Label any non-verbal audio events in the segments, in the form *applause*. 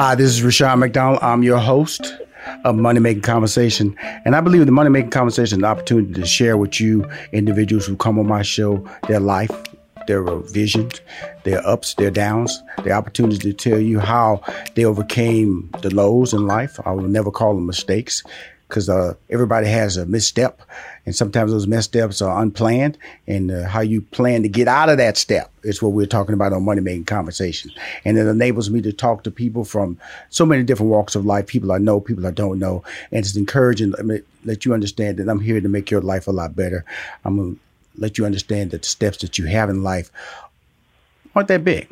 Hi, this is Rushion McDonald. I'm your host of Money Making Conversation. And I believe the Money Making Conversation is an opportunity to share with you individuals who come on my show their life, their visions, their ups, their downs, their opportunities to tell you how they overcame the lows in life. I will never call them mistakes because uh, everybody has a misstep, and sometimes those missteps are unplanned. And uh, how you plan to get out of that step is what we're talking about on Money Making Conversation. And it enables me to talk to people from so many different walks of life people I know, people I don't know. And it's encouraging, let you understand that I'm here to make your life a lot better. I'm to let you understand that the steps that you have in life aren't that big.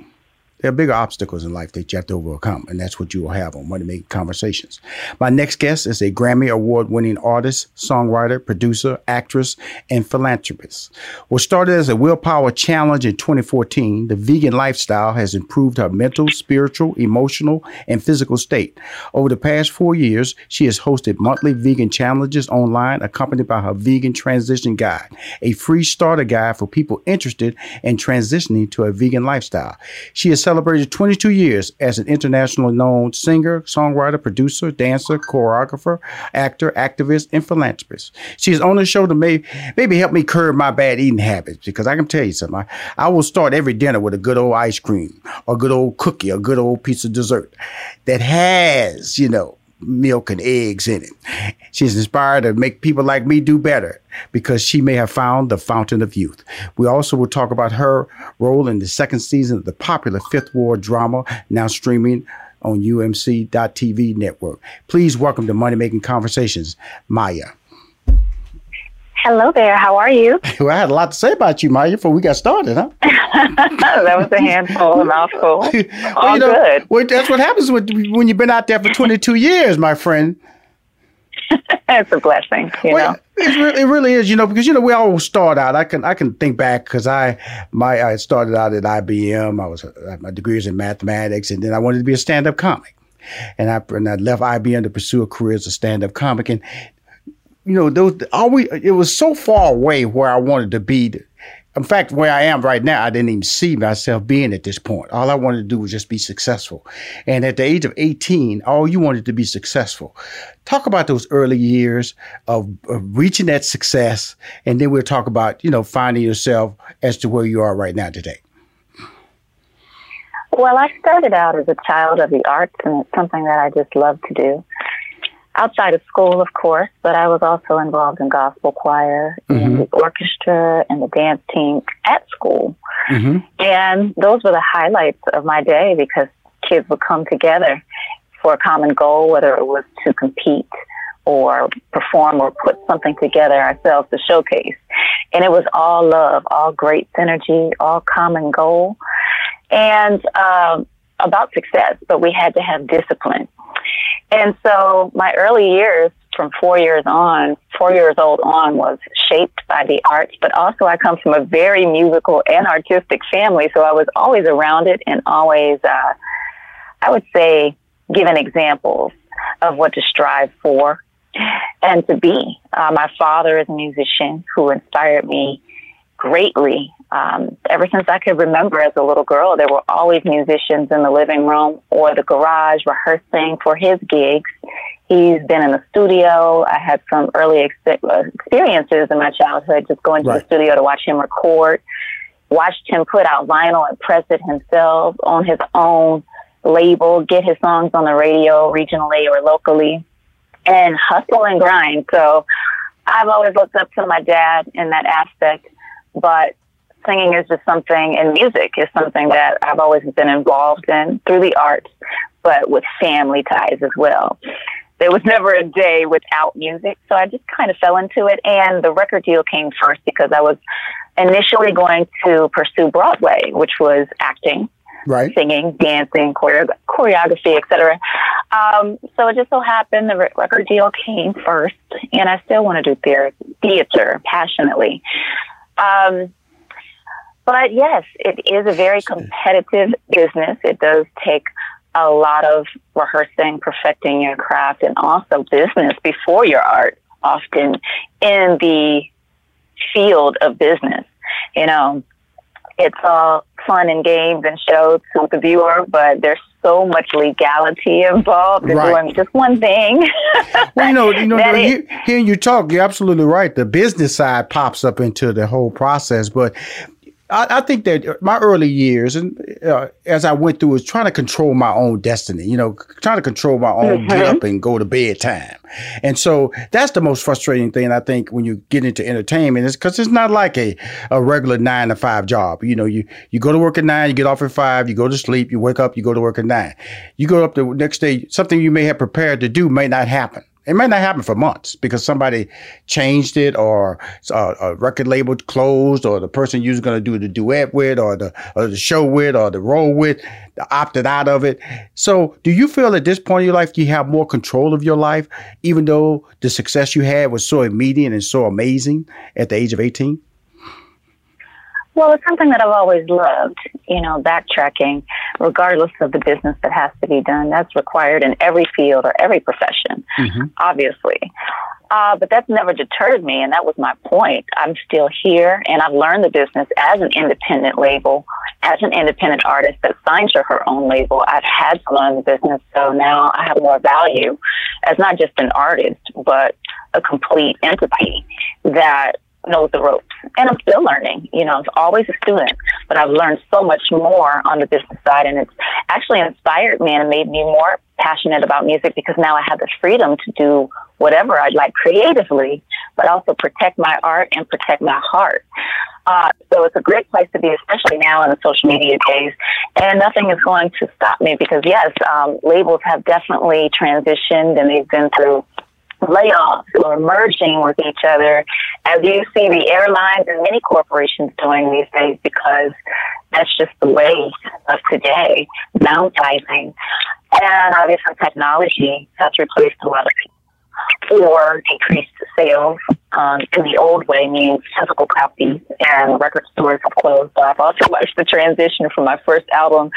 There are bigger obstacles in life that you have to overcome, and that's what you will have on Money Making Conversations. My next guest is a Grammy Award winning artist, songwriter, producer, actress, and philanthropist. What started as a willpower challenge in 2014, the vegan lifestyle has improved her mental, spiritual, emotional, and physical state. Over the past four years, she has hosted monthly vegan challenges online, accompanied by her Vegan Transition Guide, a free starter guide for people interested in transitioning to a vegan lifestyle. She has celebrated 22 years as an internationally known singer, songwriter, producer, dancer, choreographer, actor, activist, and philanthropist. She's on the show to maybe, maybe help me curb my bad eating habits because I can tell you something. I, I will start every dinner with a good old ice cream, a good old cookie, a good old piece of dessert that has, you know, milk and eggs in it. She's inspired to make people like me do better because she may have found the fountain of youth. We also will talk about her role in the second season of the popular Fifth Ward drama, now streaming on UMC.tv network. Please welcome to Money Making Conversations, Mya. Hello there. How are you? *laughs* Well, I had a lot to say about you, Mya, before we got started, huh? *laughs* that was a handful, a mouthful. *laughs* well, All you know, good. Well, that's what happens when you've been out there for 22 years, my friend. it's a blessing, you well, know. It really, it really is, you know, because you know we all start out. I can I can think back because I my I started out at IBM. I was uh, my degree is in mathematics, and then I wanted to be a stand up comic, and I and I left IBM to pursue a career as a stand up comic. And you know, those always it was so far away where I wanted to be. In fact, where I am right now, I didn't even see myself being at this point. All I wanted to do was just be successful. And at the age of 18, all you wanted to be successful. Talk about those early years of, of reaching that success, and then we'll talk about you know finding yourself as to where you are right now today. Well, I started out as a child of the arts, and it's something that I just love to do outside of school, of course, but I was also involved in gospel choir, mm-hmm. in the orchestra, and the dance team at school. Mm-hmm. And those were the highlights of my day because kids would come together for a common goal, whether it was to compete or perform or put something together ourselves to showcase. And it was all love, all great synergy, all common goal, and um, about success, but we had to have discipline and so my early years from four years on, four years old on was shaped by the arts, but also I come from a very musical and artistic family. So I was always around it and always, uh, I would say, given examples of what to strive for and to be. Uh, my father is a musician who inspired me greatly. Um, ever since I could remember as a little girl, there were always musicians in the living room or the garage rehearsing for his gigs. He's been in the studio. I had some early ex- uh, experiences in my childhood just going to right. the studio to watch him record, watched him put out vinyl and press it himself on his own label, get his songs on the radio regionally or locally, and hustle and grind. So I've always looked up to my dad in that aspect but singing is just something, and music is something that I've always been involved in through the arts, but with family ties as well. There was *laughs* never a day without music, so I just kind of fell into it. And the record deal came first because I was initially going to pursue Broadway, which was acting, right. singing, dancing, choreo- choreography, etc. Um, so it just so happened the record deal came first, and I still want to do theater, theater passionately. Um, but yes, it is a very competitive business. It does take a lot of rehearsing, perfecting your craft, and also business before your art, often in the field of business. You know, it's all fun and games and shows to the viewer, but there's so much legality involved in right. doing just one thing. *laughs* well, you know, you *laughs* know, hearing you talk, you're absolutely right. The business side pops up into the whole process, but I, I, think that my early years, and uh, as I went through, was trying to control my own destiny. You know, trying to control my own mm-hmm. *laughs* get up and go to bed time. And so that's the most frustrating thing I think when you get into entertainment is because it's not like a, a regular nine to five job. You know, you you go to work at nine, you get off at five, you go to sleep, you wake up, you go to work at nine. You go up the next day, something you may have prepared to do may not happen. It might not happen for months because somebody changed it or uh, a record label closed or the person you're going to do the duet with or the, or the show with or the role with opted out of it. So do you feel at this point in your life you have more control of your life, even though the success you had was so immediate and so amazing at the age of 18? Well, it's something that I've always loved, you know, backtracking, regardless of the business that has to be done. That's required in every field or every profession, mm-hmm. obviously. Uh, but that's never deterred me, and that was my point. I'm still here, and I've learned the business as an independent label, as an independent artist that signed to her own label. I've had to learn the business, so now I have more value as not just an artist, but a complete entity that knows the ropes. And I'm still learning. You know, I'm always a student, but I've learned so much more on the business side. And it's actually inspired me and made me more passionate about music because now I have the freedom to do whatever I'd like creatively, but also protect my art and protect my heart. Uh, so it's a great place to be, especially now in the social media days. And nothing is going to stop me because, yes, um, labels have definitely transitioned and they've been through layoffs or merging with each other, as you see the airlines and many corporations doing these days, because that's just the way of today, downsizing. And obviously, technology has replaced a lot of people or decreased sales um, in the old way means physical copies and record stores have closed. So I've also watched the transition from my first album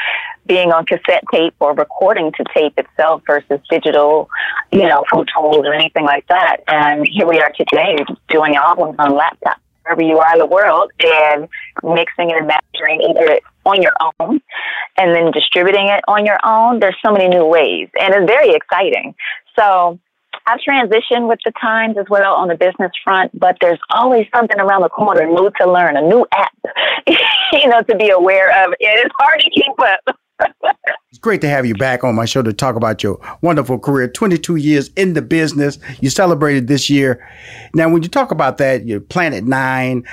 being on cassette tape or recording to tape itself versus digital, you know, Pro Tools or anything like that. And here we are today doing albums on laptops wherever you are in the world and mixing and mastering either on your own and then distributing it on your own. There's so many new ways and it's very exciting. So I've transitioned with the times as well on the business front, but there's always something around the corner new to learn, a new app, *laughs* you know, to be aware of. It is hard to keep up. *laughs* it's great to have you back on my show to talk about your wonderful career. 22 years in the business. You celebrated this year. Now, when you talk about that, your Planet Nine,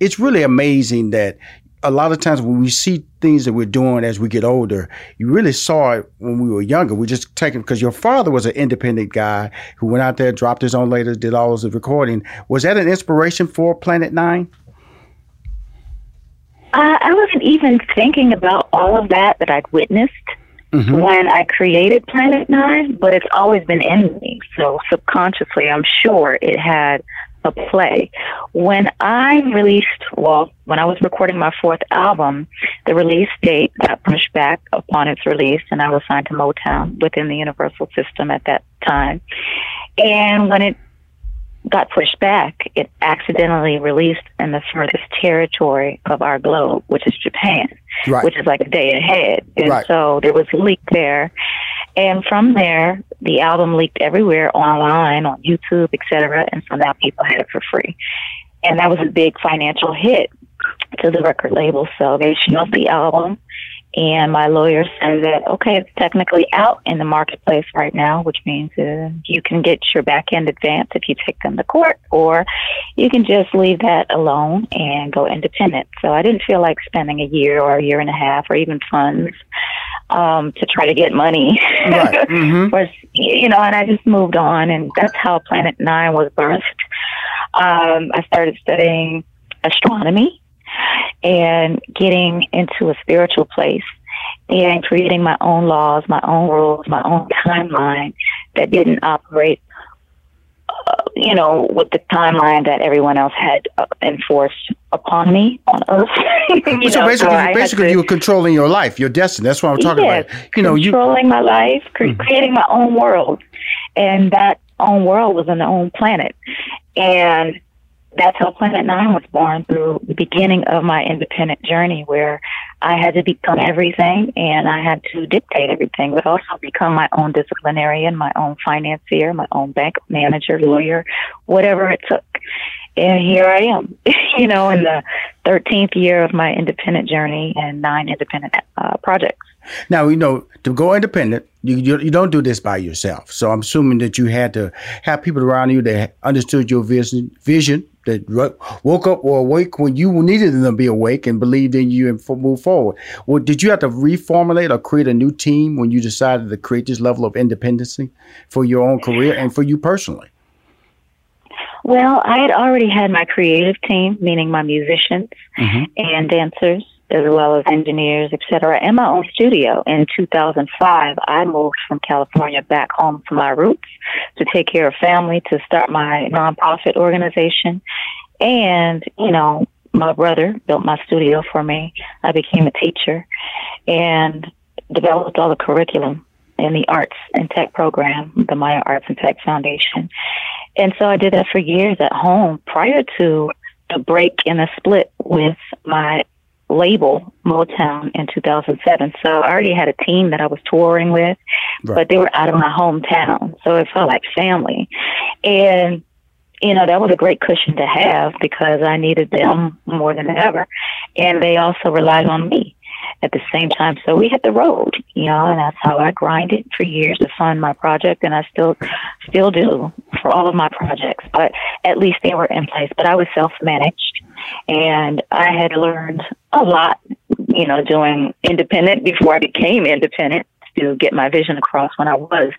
it's really amazing that a lot of times when we see things that we're doing as we get older, you really saw it when we were younger. We just take it because your father was an independent guy who went out there, dropped his own labels, did all the recording. Was that an inspiration for Planet Nine? Uh, I wasn't even thinking about all of that that I'd witnessed mm-hmm. when I created Planet Nine, but it's always been in me. So subconsciously, I'm sure it had a play. When I released, well, when I was recording my fourth album, the release date got pushed back upon its release, and I was signed to Motown within the Universal system at that time. And when it got pushed back, it accidentally released in the furthest territory of our globe, which is Japan, right. which is like a day ahead. And right. so there was a leak there. And from there, the album leaked everywhere online, on YouTube, etc. And so now people had it for free. And that was a big financial hit to the record label. So they the album and my lawyer said that, okay, it's technically out in the marketplace right now, which means uh, you can get your back end advance if you take them to court, or you can just leave that alone and go independent. So I didn't feel like spending a year or a year and a half or even funds um, to try to get money. Right. *laughs* Mm-hmm. or, you know, and I just moved on, and that's how Planet Nine was birthed. Um, I started studying astronomy and getting into a spiritual place and creating my own laws, my own rules, my own timeline that didn't operate, you know, with the timeline that everyone else had uh, enforced upon me on Earth. *laughs* so know, basically, so basically, to, you were controlling your life, your destiny. That's what I'm talking yes, about. You know, you controlling you, my life, cre- mm-hmm. creating my own world, and that own world was on the own planet, and that's how Planet Nine was born through the beginning of my independent journey where I had to become everything and I had to dictate everything, but also become my own disciplinarian, my own financier, my own bank manager, lawyer, whatever it took. And here I am, *laughs* you know, in the 13th year of my independent journey and nine independent uh, projects. Now, you know, to go independent, you, you, you don't do this by yourself. So I'm assuming that you had to have people around you that understood your vision, vision that woke up or awake when you needed them to be awake and believed in you and move forward. Well, did you have to reformulate or create a new team when you decided to create this level of independency for your own career and for you personally? Well, I had already had my creative team, meaning my musicians mm-hmm. and dancers as well as engineers, etc. In my own studio in 2005, I moved from California back home to my roots to take care of family, to start my nonprofit organization. And, you know, my brother built my studio for me. I became a teacher and developed all the curriculum in the arts and tech program, the Mya Arts and Tech Foundation. And so I did that for years at home prior to the break and the split with my label Motown in 2007. So I already had a team that I was touring with, right. but they were out of my hometown. So it felt like family. And, you know, that was a great cushion to have because I needed them more than ever. And they also relied on me at the same time. So we hit the road, you know, and that's how I grinded for years to fund my project, and I still, still do for all of my projects. But at least they were in place. But I was self managed, and I had learned a lot, you know, doing independent before I became independent to get my vision across when I was,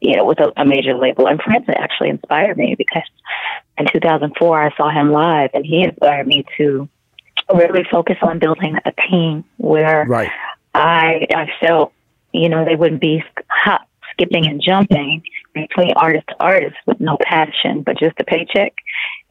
you know, with a, a major label. And Prince actually inspired me because in 2004 I saw him live, and he inspired me to really focus on building a team where right. I I felt you know they wouldn't be hop, skipping and jumping between artist to artist with no passion but just a paycheck,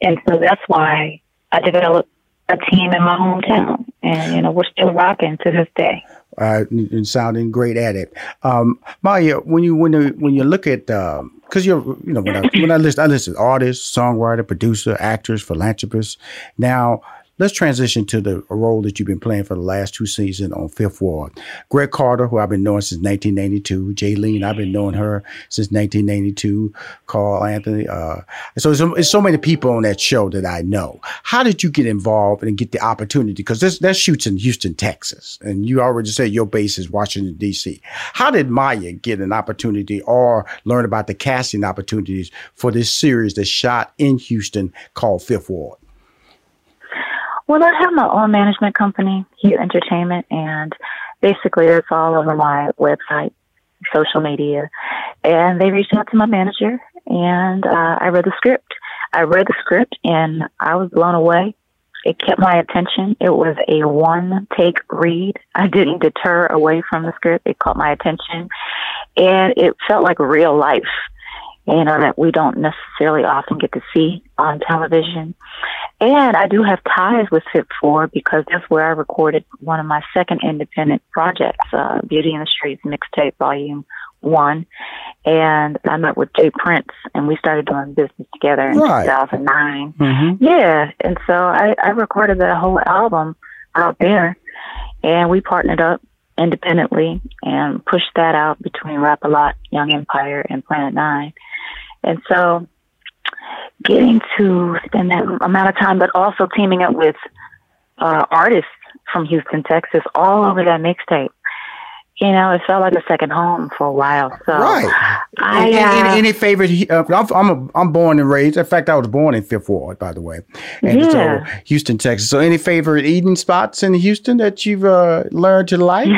and so that's why I developed a team in my hometown, and you know we're still rocking to this day. Uh, and sounding great at it, um, Mya. When you when you when you look at because um, you're you know when I when I list I listed artists, songwriter, producer, actors, philanthropists. Now Let's transition to the role that you've been playing for the last two seasons on Fifth Ward. Greg Carter, who I've been knowing since 1992. Jaylene, I've been knowing her since 1992. Carl Anthony. Uh, so it's, so many people on that show that I know. How did you get involved and get the opportunity? Because that shoots in Houston, Texas, and you already said your base is Washington D.C. How did Mya get an opportunity or learn about the casting opportunities for this series that shot in Houston called Fifth Ward? Well, I have my own management company, Hue Entertainment, and basically it's all over my website, social media. And they reached out to my manager, and uh, I read the script. I read the script, and I was blown away. It kept my attention. It was a one take read. I didn't deter away from the script. It caught my attention, and it felt like real life you know, that we don't necessarily often get to see on television. And I do have ties with Fifth Ward because that's where I recorded one of my second independent projects, uh, Beauty in the Streets mixtape volume one. And I met with J. Prince and we started doing business together in right. 2009. Mm-hmm. Yeah. And so I, I recorded that whole album out there and we partnered up independently and pushed that out between Rap a Lot, Young Empire, and Planet Nine. And so getting to spend that amount of time, but also teaming up with uh, artists from Houston, Texas, all over that mixtape you know, it felt like a second home for a while. So, right. I, any, uh, any, any favorite? Uh, I'm I'm, a, I'm born and raised. In fact, I was born in Fifth Ward, by the way, and yeah. so Houston, Texas. So, any favorite eating spots in Houston that you've uh, learned to like?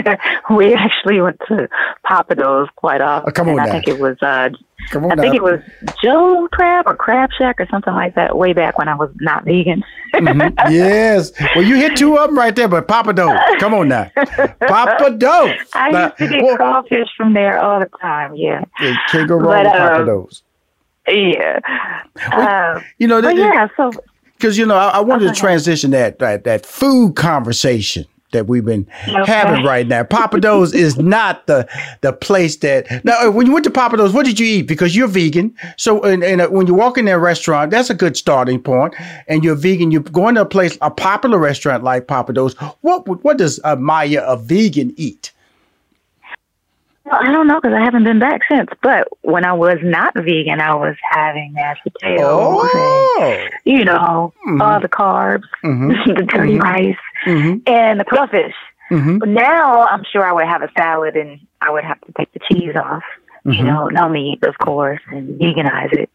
*laughs* we actually went to Pappadeaux quite often. Oh, come on, I think it was uh, Come on I now. think it was Joe Crab or Crab Shack or something like that way back when I was not vegan. mm-hmm. *laughs* Yes. Well, you hit two of them right there, but Pappadeaux. Come on now. Pappadeaux. I now, used to get well, crawfish from there all the time. Yeah. yeah can't go wrong but, with Pappadeaux. yeah. Well, uh, you know, yeah, so because you know, I, I wanted to transition that, that that food conversation that we've been okay. having right now. Pappadeaux is not the the place that now. When you went to Pappadeaux, what did you eat? Because you're vegan, so and, and uh, when you walk in their restaurant, that's a good starting point. And you're vegan, you're going to a place, a popular restaurant like Pappadeaux. What what does a Mya, a vegan, eat? Well, I don't know because I haven't been back since. But when I was not vegan, I was having mashed potatoes, oh. and, you know, mm-hmm. all the carbs, mm-hmm. *laughs* the dirty mm-hmm. rice, mm-hmm. and the crawfish. Mm-hmm. But now I'm sure I would have a salad and I would have to take the cheese off. You mm-hmm. know, no meat, of course, and veganize it.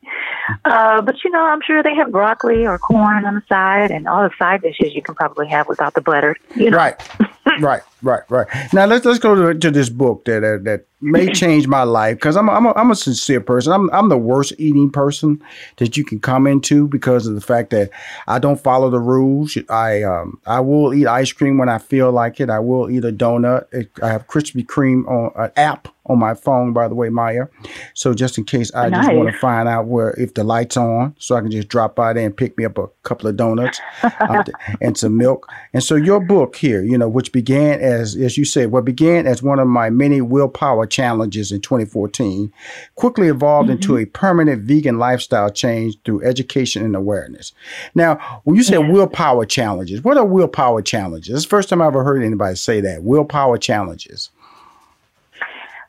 Uh, but you know, I'm sure they have broccoli or corn on the side, and all the side dishes you can probably have without the butter. You know? Right, *laughs* right, right, right. Now let's let's go to, to this book that uh, that may *clears throat* change my life because I'm a, I'm a, I'm a sincere person. I'm I'm the worst eating person that you can come into because of the fact that I don't follow the rules. I um I will eat ice cream when I feel like it. I will eat a donut. I have Krispy Kreme on an app on my phone, by the way, Mya. So just in case I nice. just want to find out where if the lights on, so I can just drop by there and pick me up a couple of donuts um, *laughs* and some milk. And so your book here, you know, which began as as you said, what began as one of my many willpower challenges in 2014, quickly evolved mm-hmm. into a permanent vegan lifestyle change through education and awareness. Now, when you say yeah. willpower challenges, what are willpower challenges? It's the first time I ever heard anybody say that. Willpower challenges.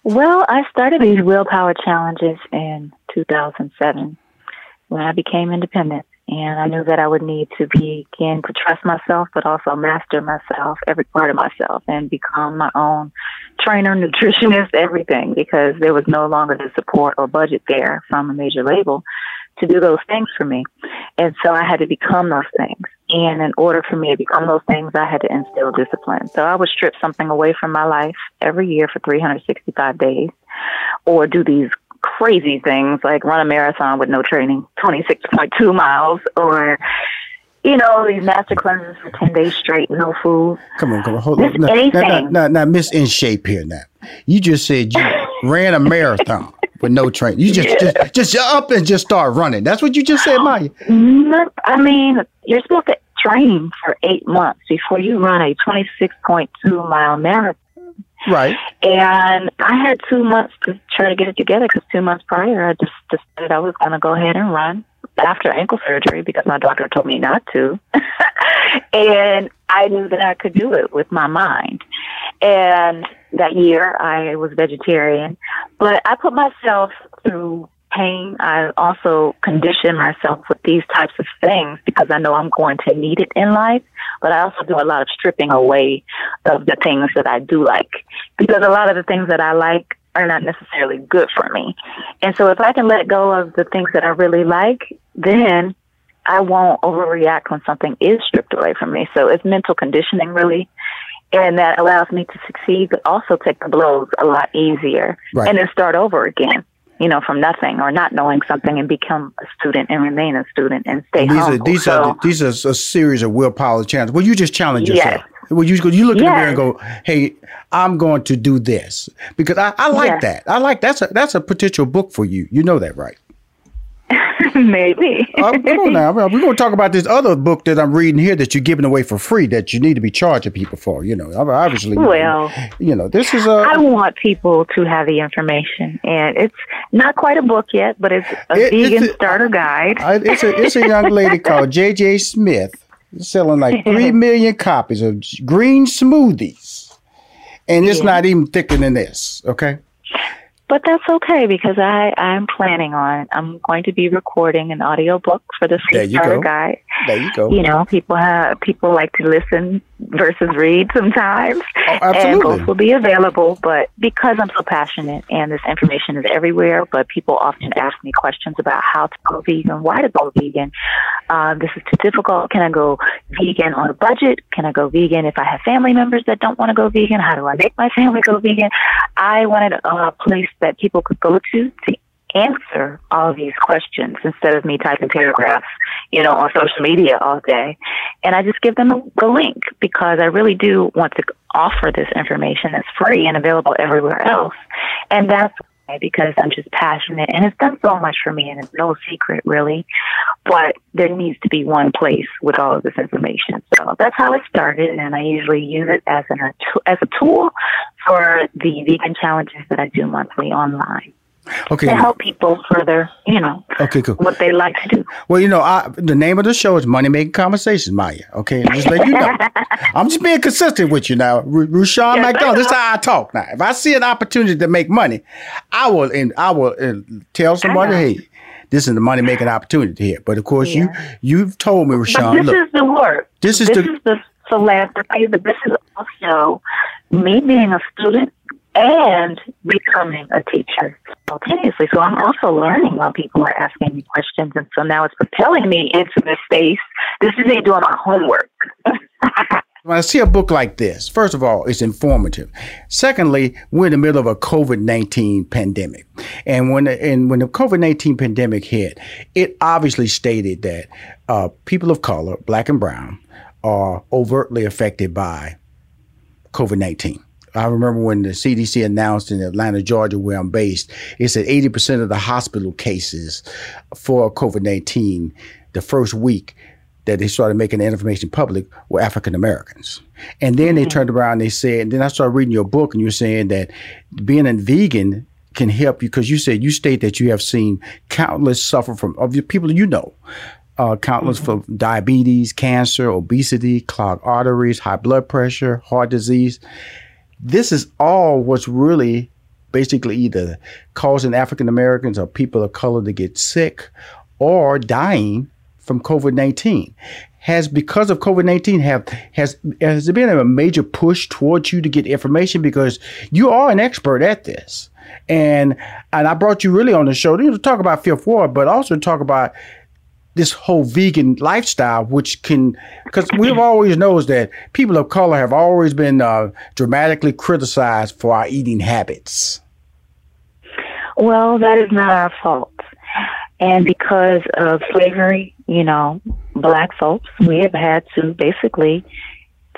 Well, I started these willpower challenges in 2007 when I became independent. And I knew that I would need to begin to trust myself, but also master myself, every part of myself, and become my own trainer, nutritionist, everything, because there was no longer the support or budget there from a major label to do those things for me. And so I had to become those things. And in order for me to become those things, I had to instill discipline. So I would strip something away from my life every year for 365 days or do these crazy things like run a marathon with no training, 26.2 miles, or you know, these master cleanses for 10 days straight, no food. Come on, come on, hold on. Now, anything. Now, now, now, Miss In Shape here now. You just said you ran a marathon with no training. You just, just, just up and just start running. That's what you just said, Mya. I mean, you're supposed to train for eight months before you run a 26.2 mile marathon. Right. And I had two months to try to get it together because two months prior, I just decided I was going to go ahead and run after ankle surgery because my doctor told me not to. *laughs* and I knew that I could do it with my mind. And that year I was vegetarian, but I put myself through pain. I also condition myself with these types of things because I know I'm going to need it in life. But I also do a lot of stripping away of the things that I do like because a lot of the things that I like are not necessarily good for me. And so if I can let go of the things that I really like, then I won't overreact when something is stripped away from me. So it's mental conditioning really. And that allows me to succeed, but also take the blows a lot easier right. and then start over again you know, from nothing or not knowing something and become a student and remain a student and stay these humble. Are, these so, are these are a series of willpower challenges. Well, you just challenge yourself. Yes. Well, you go, you look in yes. the mirror and go, "Hey, I'm going to do this," because I, I like yes. that. I like that's a that's a potential book for you. You know that, right? *laughs* Maybe. uh, come on now. We're going to talk about this other book that I'm reading here that you're giving away for free that you need to be charging people for. You know, obviously. Well, you know, this is a. I want people to have the information, and it's not quite a book yet, but it's a it, vegan it's a, starter guide. I, it's a it's a young lady *laughs* called J.J. Smith selling like three *laughs* million copies of green smoothies, and it's yeah. not even thicker than this. Okay. But that's okay because I, I'm planning on I'm going to be recording an audio book for the Sleep Starter Guide. There you go. You know, people have people like to listen versus read sometimes. Oh, absolutely. And both will be available. But because I'm so passionate and this information is everywhere, but people often ask me questions about how to go vegan, why to go vegan. Um, this is too difficult. Can I go vegan on a budget? Can I go vegan if I have family members that don't want to go vegan? How do I make my family go vegan? I wanted a place that people could go to to answer all these questions instead of me typing paragraphs, you know, on social media all day. And I just give them the link because I really do want to offer this information that's free and available everywhere else. And that's Uh, because I'm just passionate and it's done so much for me and it's no secret really. But there needs to be one place with all of this information. So that's how it started and I usually use it as an as a tool for the vegan challenges that I do monthly online. Okay. To help people further, you know, okay, cool. what they like to do. Well, you know, I, the name of the show is Money Making Conversations, Mya. Okay, just let you know. *laughs* I'm just being consistent with you now. R- yes, McDonald, this is how I talk now. If I see an opportunity to make money, I will and I will uh, tell somebody, hey, this is the money making opportunity here. But of course, yeah. you you've told me. But this look, is the work. This is the this the is the philanthropy. But this is also me being a student and becoming a teacher simultaneously. So I'm also learning while people are asking me questions. And so now it's propelling me into this space. This is me doing my homework. *laughs* When I see a book like this, first of all, it's informative. Secondly, we're in the middle of a COVID nineteen pandemic, and when the, and when the COVID nineteen pandemic hit, it obviously stated that uh, people of color, black and brown, are overtly affected by COVID nineteen. I remember when the CDC announced in Atlanta, Georgia, where I'm based, it said 80% of the hospital cases for COVID 19 the first week that they started making the information public were African Americans. And then they mm-hmm. turned around and they said, and then I started reading your book and you're saying that being a vegan can help you because you said you state that you have seen countless suffer from of the people you know. Uh, countless mm-hmm. from diabetes, cancer, obesity, clogged arteries, high blood pressure, heart disease this is all what's really basically either causing African Americans or people of color to get sick or dying from COVID 19. Has because of COVID nineteen have has has there been a major push towards you to get information because you are an expert at this, and and I brought you really on the show to talk about Fifth Ward, but also talk about this whole vegan lifestyle, which can, because we've always knows that people of color have always been uh, dramatically criticized for our eating habits. Well, that is not our fault. And because of slavery, you know, black folks, we have had to basically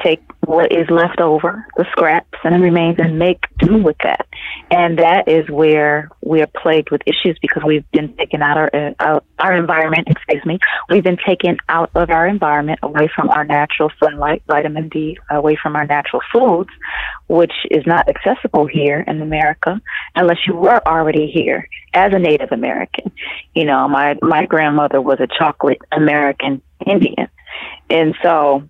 take what is left over, the scraps and the remains, and make do with that. And that is where we are plagued with issues because we've been taken out our uh, our environment. Excuse me, we've been taken out of our environment, away from our natural sunlight, vitamin D, away from our natural foods, which is not accessible here in America unless you were already here as a Native American. You know, my my grandmother was a chocolate American Indian, and so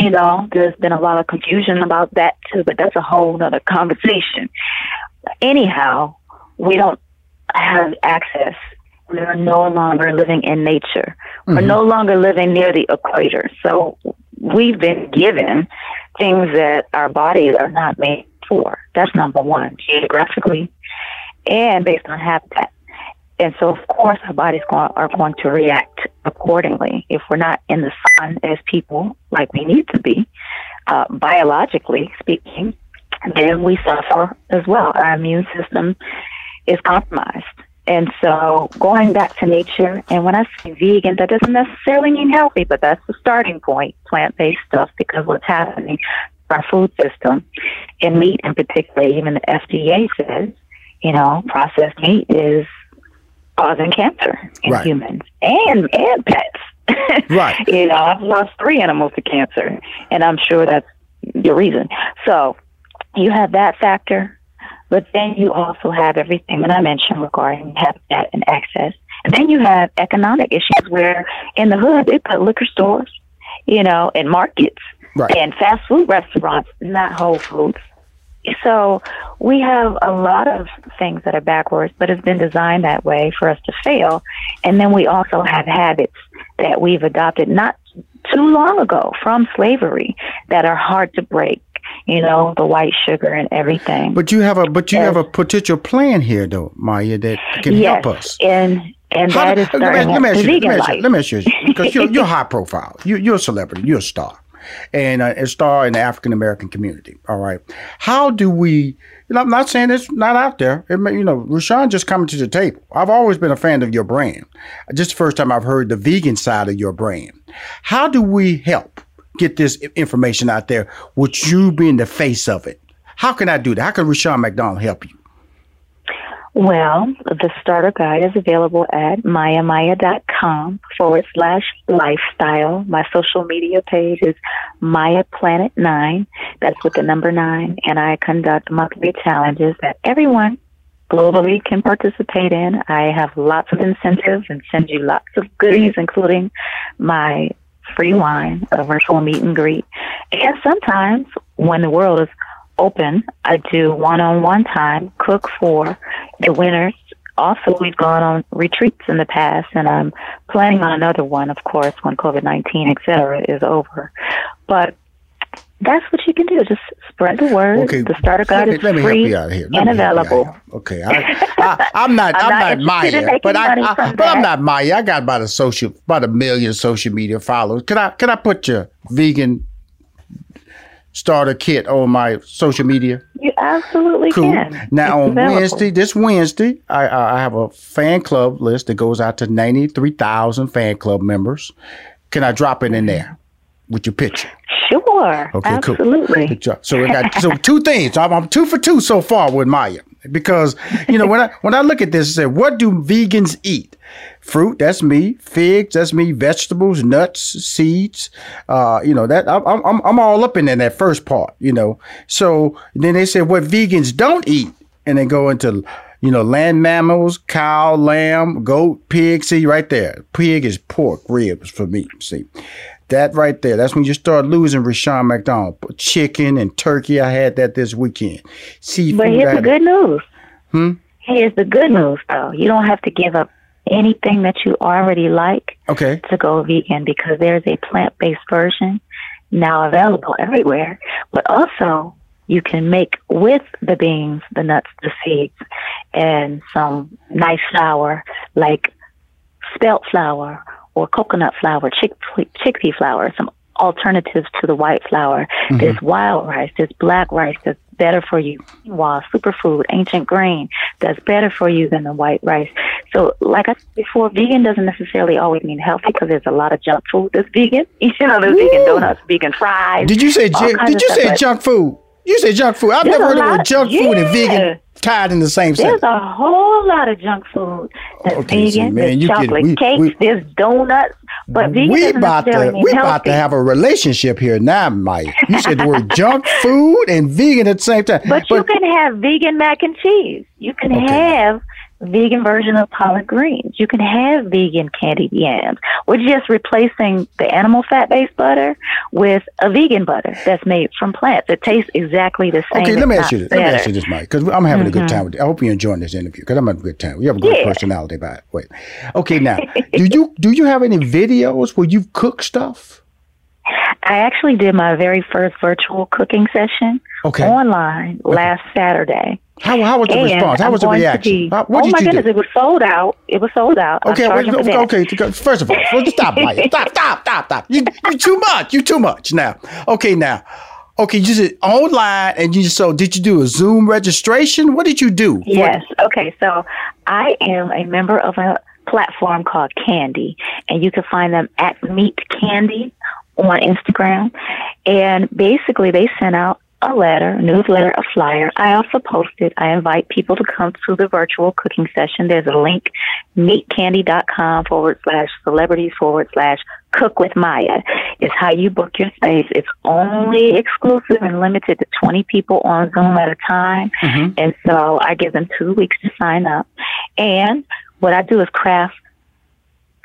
you know, there's been a lot of confusion about that too, but that's a whole other conversation. Anyhow, we don't have access. We're no longer living in nature. Mm-hmm. We're no longer living near the equator. So we've been given things that our bodies are not made for. That's number one, geographically and based on habitat. And so, of course, our bodies are going to react accordingly. If we're not in the sun as people, like we need to be, uh, biologically speaking, then we suffer as well. Our immune system is compromised. And so, going back to nature, and when I say vegan, that doesn't necessarily mean healthy, but that's the starting point plant based stuff, because what's happening our food system, and meat in particular, even the FDA says, you know, processed meat is causing cancer in right. humans and and pets. *laughs* right. you know, I've lost three animals to cancer, and I'm sure that's the reason. So you have that factor, but then you also have everything that I mentioned regarding habitat and access. And then you have economic issues where in the hood they put liquor stores, you know, and markets right. and fast food restaurants, not Whole Foods. So we have a lot of things that are backwards, but it's been designed that way for us to fail. And then we also have habits that we've adopted not too long ago from slavery that are hard to break. You know, the white sugar and everything. But you have a but you have a potential plan here, though, Mya, that can yes, help us. And and How, that is starting let me, let me vegan let me, let me ask you because you're, you're *laughs* high profile. You, you're a celebrity. You're a star and uh, a star in the African American community. All right. How do we, you know, I'm not saying it's not out there. It you know, Rushion just coming to the table. I've always been a fan of your brand. Just the first time I've heard the vegan side of your brand. How do we help get this information out there with you being the face of it? How can I do that? How can Rushion McDonald help you? Well, the starter guide is available at mayamaya.com forward slash lifestyle. My social media page is Mya Planet 9. That's with the number 9. And I conduct monthly challenges that everyone globally can participate in. I have lots of incentives and send you lots of goodies, including my free wine, a virtual meet and greet. And sometimes when the world is open, I do one on one time, cook for the winners. Also, we've gone on retreats in the past, and I'm planning on another one, of course, when COVID 19, et cetera, is over. But that's what you can do. Just spread the word. Okay. The starter guide is let me free help you out here. Let and available. Okay, I, *laughs* am not. I'm, I'm, not, not Mya, but I, I but I'm not Mya. I got about a social, about a million social media followers. Can I can I put your vegan starter kit on my social media? You absolutely cool. can. Now it's on available. Wednesday, this Wednesday, I I have a fan club list that goes out to ninety three thousand fan club members. Can I drop it in there with your picture? Sure. Okay, Absolutely. cool. So we got so two things. I'm, I'm, two for two so far with Mya because you know when I when I look at this, I say, what do vegans eat? Fruit, that's me. Figs, that's me. Vegetables, nuts, seeds. Uh, you know that I'm I'm I'm all up in that first part. You know. So then they said what vegans don't eat, and they go into you know, land mammals, cow, lamb, goat, pig. See right there. Pig is pork ribs for me. See, that right there, that's when you start losing Rushion McDonald. Chicken and turkey, I had that this weekend. Seafood. But here's the good news. Hmm? Here's the good news, though. You don't have to give up anything that you already like okay. to go vegan because there's a plant based version now available everywhere. But also, you can make with the beans, the nuts, the seeds, and some nice flour like spelt flour or coconut flour, chick chickpea flour, some alternatives to the white flour. Mm-hmm. There's wild rice, there's black rice that's better for you. Wow, superfood, ancient grain that's better for you than the white rice. So, like I said before, vegan doesn't necessarily always mean healthy because there's a lot of junk food that's vegan. *laughs* You know, there's vegan donuts, vegan fries. Did you say did you say junk food? You say junk food. I've there's never heard of word junk yeah. food and vegan tied in the same sentence. There's a whole lot of junk food that's okay, vegan. See, man, there's chocolate we, cakes, we, there's donuts, but vegan we about to we about to have a relationship here now, Mike. You said the word junk *laughs* food and vegan at the same time. But, but you can have vegan mac and cheese. You can okay. have vegan version of collard greens. You can have vegan candied yams. We're just replacing the animal fat based butter with a vegan butter that's made from plants. It tastes exactly the same. Okay, let me ask you this. Better. Let me ask you this, Mike, because I'm having mm-hmm. a good mm-hmm. time with you. I hope you're enjoying this interview because I'm having a good time. You have a good yeah. personality, by the way. Okay, now, *laughs* do you do you have any videos where you cook stuff? I actually did my very first virtual cooking session okay. online okay. last Saturday. How, how was the response? How was the reaction? Be, how, oh my goodness, do? it was sold out. It was sold out. Okay, wait, okay, okay. First of all, stop, Mya. Stop, *laughs* stop, stop, stop. You, you too much. You too much now. Okay, now. Okay, you said online, and you so did you do a Zoom registration? What did you do? Yes. Okay, so I am a member of a platform called Candy, and you can find them at Meet Candy on Instagram. And basically, they sent out a letter, a newsletter, a flyer. I also posted, I invite people to come to the virtual cooking session. There's a link, meetcandy.com forward slash celebrities forward slash cook with Mya is how you book your space. It's only exclusive and limited to 20 people on Zoom at a time. Mm-hmm. And so I give them two weeks to sign up. And what I do is craft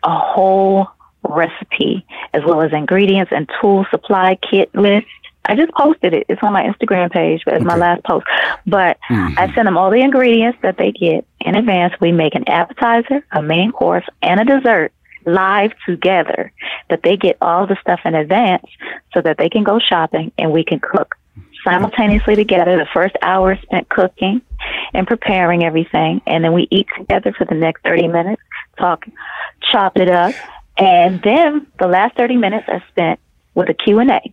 a whole recipe as well as ingredients and tool supply kit list I just posted it. It's on my Instagram page, but it's okay. my last post. But mm-hmm. I send them all the ingredients that they get in advance. We make an appetizer, a main course, and a dessert live together. But they get all the stuff in advance so that they can go shopping and we can cook simultaneously together. The first hour spent cooking and preparing everything, and then we eat together for the next 30 minutes, talk, chop it up, and then the last 30 minutes are spent with a Q&A.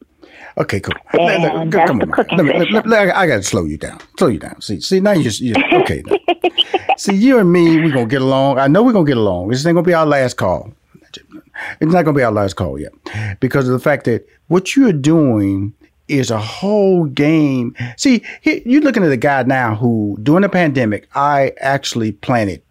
Okay, cool. And that's come the on, let me, let me, I got to slow you down. Slow you down. See, see now you just you, okay. see, you and me, we're gonna get along. I know we're gonna get along. This ain't gonna be our last call. It's not gonna be our last call yet, because of the fact that what you're doing is a whole game. See, you're looking at a guy now who, during the pandemic, I actually planted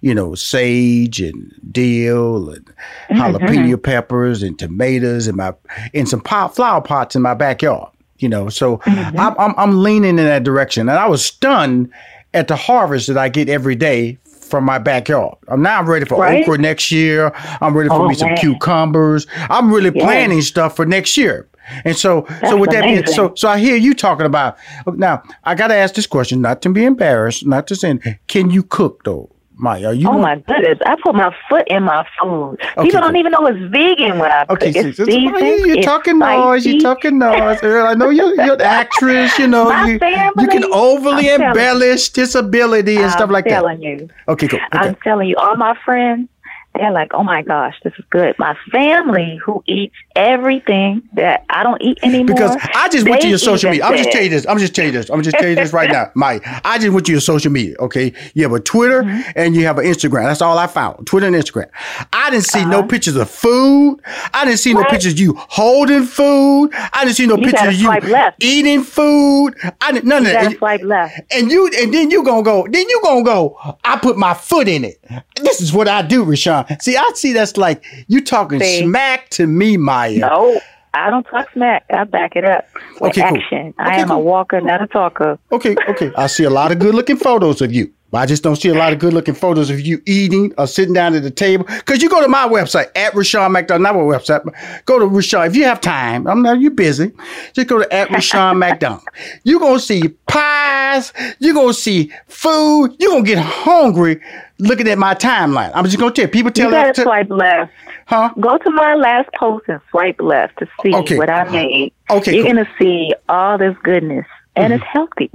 you know, sage and dill and mm-hmm. jalapeno peppers and tomatoes in my in some pot, flower pots in my backyard. You know, so mm-hmm. I'm, I'm I'm leaning in that direction, and I was stunned at the harvest that I get every day from my backyard. I'm now ready for right? okra next year. I'm ready for oh, me some man. cucumbers. I'm really yes. planning stuff for next year. And so, That's so with amazing. that being, so, so I hear you talking about now. I got to ask this question, not to be embarrassed, not to say, can you cook though? Mya, you oh my goodness! I put my foot in my food. Okay, People don't even know it's vegan when I okay, cook. It's so, seasoned, you're it's talking noise. You're talking noise. I know you're, you're an actress. You know *laughs* you, you can overly embellish disability and I'm stuff like that. I'm telling you. Okay, cool. Okay. I'm telling you, all my friends they're like, oh my gosh, this is good. My family who eats everything that I don't eat anymore. Because I just went to your social media. I'm just tell you this. I'm just tell you this. I'm just tell you this right now, *laughs* Mike. I just went to your social media. Okay, you have a Twitter mm-hmm. and you have an Instagram. That's all I found. Twitter and Instagram. I didn't see uh-huh. no pictures of food. I didn't see no pictures of you holding food. I didn't see no you pictures of you left. eating food. I didn't none you of that. Swipe left. And you and then you gonna go. Then you gonna go. I put my foot in it. This is what I do, Rushion. See, I see that's like you talking see, smack to me, Mya. No, I don't talk smack. I back it up with okay, action. Cool. Okay, I am cool. a walker, not a talker. Okay, okay. I see a lot of good looking photos of you. But I just don't see a lot of good looking photos of you eating or sitting down at the table. Cause you go to my website at Rushion McDonald, not my website, go to Rushion. If you have time, I'm not, you're busy. Just go to at Rushion McDonald. *laughs* You're going to see pies. You're going to see food. You're going to get hungry looking at my timeline. I'm just going to tell people tell you gotta swipe left. Huh? Go to my last post and swipe left to see okay. what I made. Okay. You're cool. going to see all this goodness and mm-hmm. it's healthy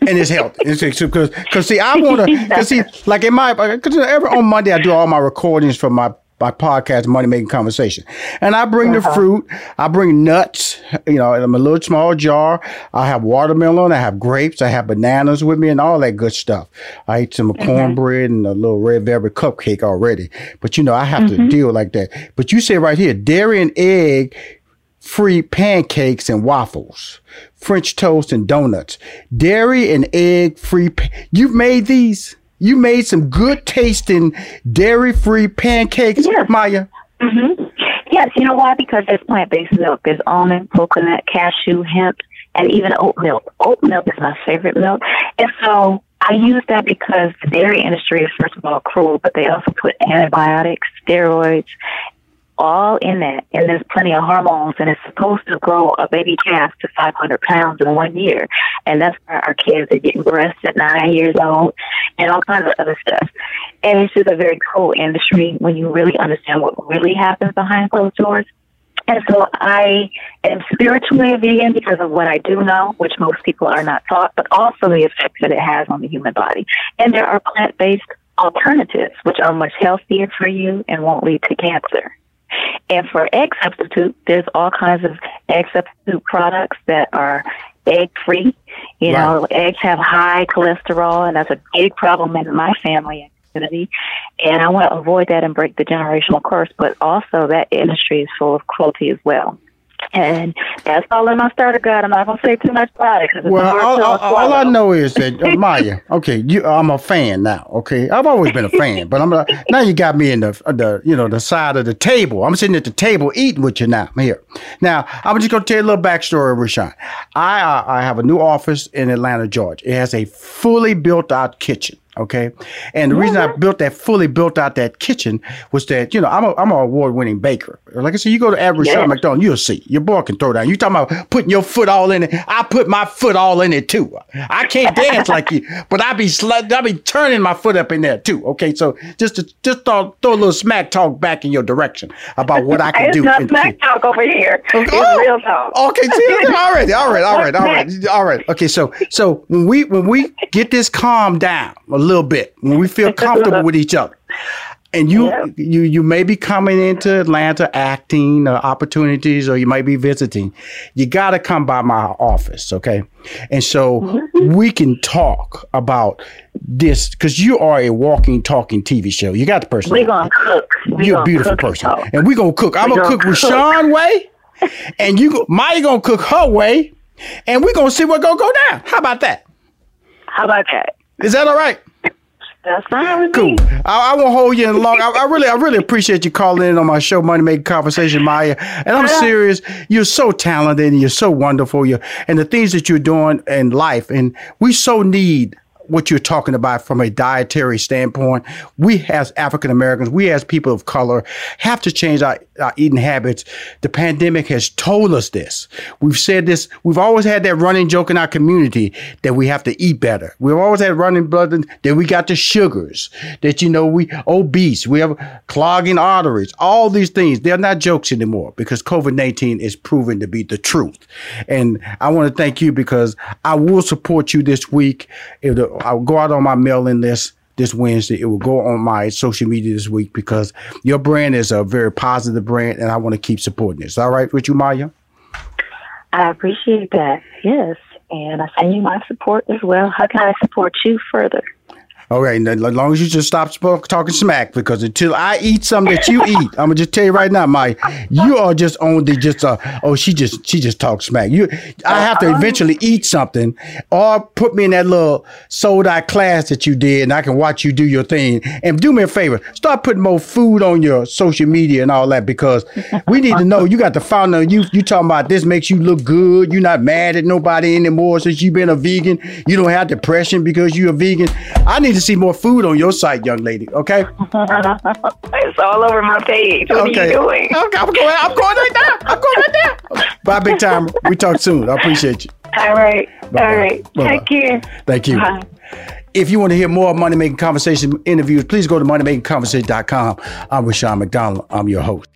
and it's healthy. Because, because see, I *laughs* want to, because see, like in my, because every on Monday I do all my recordings for my my podcast, Money Making Conversation. And I bring uh-huh. the fruit, I bring nuts, you know, in a little small jar. I have watermelon, I have grapes, I have bananas with me and all that good stuff. I eat some mm-hmm. cornbread and a little red velvet cupcake already. But you know, I have mm-hmm. to deal like that. But you say right here, dairy and egg free pancakes and waffles, French toast and donuts, dairy and egg free. Pa- You've made these. You made some good tasting dairy free pancakes, yes. Mya. Mm-hmm. Yes, you know why? Because there's plant based milk. There's almond, coconut, cashew, hemp, and even oat milk. Oat milk is my favorite milk. And so I use that because the dairy industry is, first of all, cruel, but they also put antibiotics, steroids, all in that. And there's plenty of hormones, and it's supposed to grow a baby calf to 500 pounds in one year. And that's why our kids are getting breasts at nine years old and all kinds of other stuff. And it's just a very cool industry when you really understand what really happens behind closed doors. And so I am spiritually a vegan because of what I do know, which most people are not taught, but also the effects that it has on the human body. And there are plant based alternatives, which are much healthier for you and won't lead to cancer. And for egg substitute, there's all kinds of egg substitute products that are egg free. You know, eggs have high cholesterol, and that's a big problem in my family and community. And I want to avoid that and break the generational curse. But also, that industry is full of cruelty as well. And that's all in my starter guide. I'm not gonna say too much about it well, all, all, all, I know is that uh, Mya. Okay, you, I'm a fan now. Okay, I've always been a fan, but I'm uh, now you got me in the uh, the you know the side of the table. I'm sitting at the table eating with you now. Here, now I'm just gonna tell you a little backstory of Rushion. I uh, I have a new office in Atlanta, Georgia. It has a fully built out kitchen. Okay. And the reason I built that fully built out that kitchen was that, you know, I'm a I'm an award winning baker. Like I said, you go to average yeah. McDonald, you'll see. Your boy can throw down. You talking about putting your foot all in it. I put my foot all in it too. I can't *laughs* dance like you, but I be sl- I be turning my foot up in there too. Okay. So just to just throw, throw a little smack talk back in your direction about what I can it's do. It's not smack talk over here. Okay. It's oh, real talk. Okay, see, all right, all right, all right, all right, *laughs* all right. Okay, so so when we when we get this calm down a little bit when we feel *laughs* comfortable with each other. And you, yep. you, you may be coming into Atlanta acting uh, opportunities, or you might be visiting. You got to come by my office, okay? And so mm-hmm. we can talk about this because you are a walking, talking TV show. You got the person. We're gonna cook. We're You're a beautiful person, and, and we're gonna cook. I'm gonna cook, cook with Sean Way *laughs* and you Mya gonna cook her way, and we're gonna see what gonna go down. How about that? How about that? Is that all right? That's fine Cool. I, I won't hold you in long. I, I really, I really appreciate you calling in on my show, Money Making Conversation, Mya. And I'm uh, serious. You're so talented and you're so wonderful. You and the things that you're doing in life, and we so need what you're talking about from a dietary standpoint. We as African Americans, we as people of color, have to change our, our eating habits. The pandemic has told us this. We've said this. We've always had that running joke in our community that we have to eat better. We've always had running blood that we got the sugars. That you know we obese. We have clogging arteries. All these things they're not jokes anymore because COVID nineteen is proven to be the truth. And I want to thank you because I will support you this week. If the, I'll go out on my mailing list this Wednesday. It will go on my social media this week because your brand is a very positive brand, and I want to keep supporting it. Is that right with you, Mya? I appreciate that. Yes. And I send you my support as well. How can I support you further? Right, and as long as you just stop talking smack, because until I eat something that you eat, *laughs* I'm gonna just tell you right now, Mya, you are just on the just uh oh she just she just talks smack. You, I have to eventually eat something, or put me in that little sold out class that you did, and I can watch you do your thing. And do me a favor, start putting more food on your social media and all that, because we need to know you got the founder. You you talking about this makes you look good. You're not mad at nobody anymore since you've been a vegan. You don't have depression because you're a vegan. I need to see more food on your site, young lady. Okay. *laughs* it's all over my page. What okay. are you doing? Okay, I'm going. I'm going right now. I'm going right now. Bye, big time. We talk soon. I appreciate you. All right. Bye-bye. All right. Bye-bye. Take care. Thank you. Bye. If you want to hear more Money Making Conversation interviews, please go to moneymakingconversation.com. I'm Rushion McDonald. I'm your host.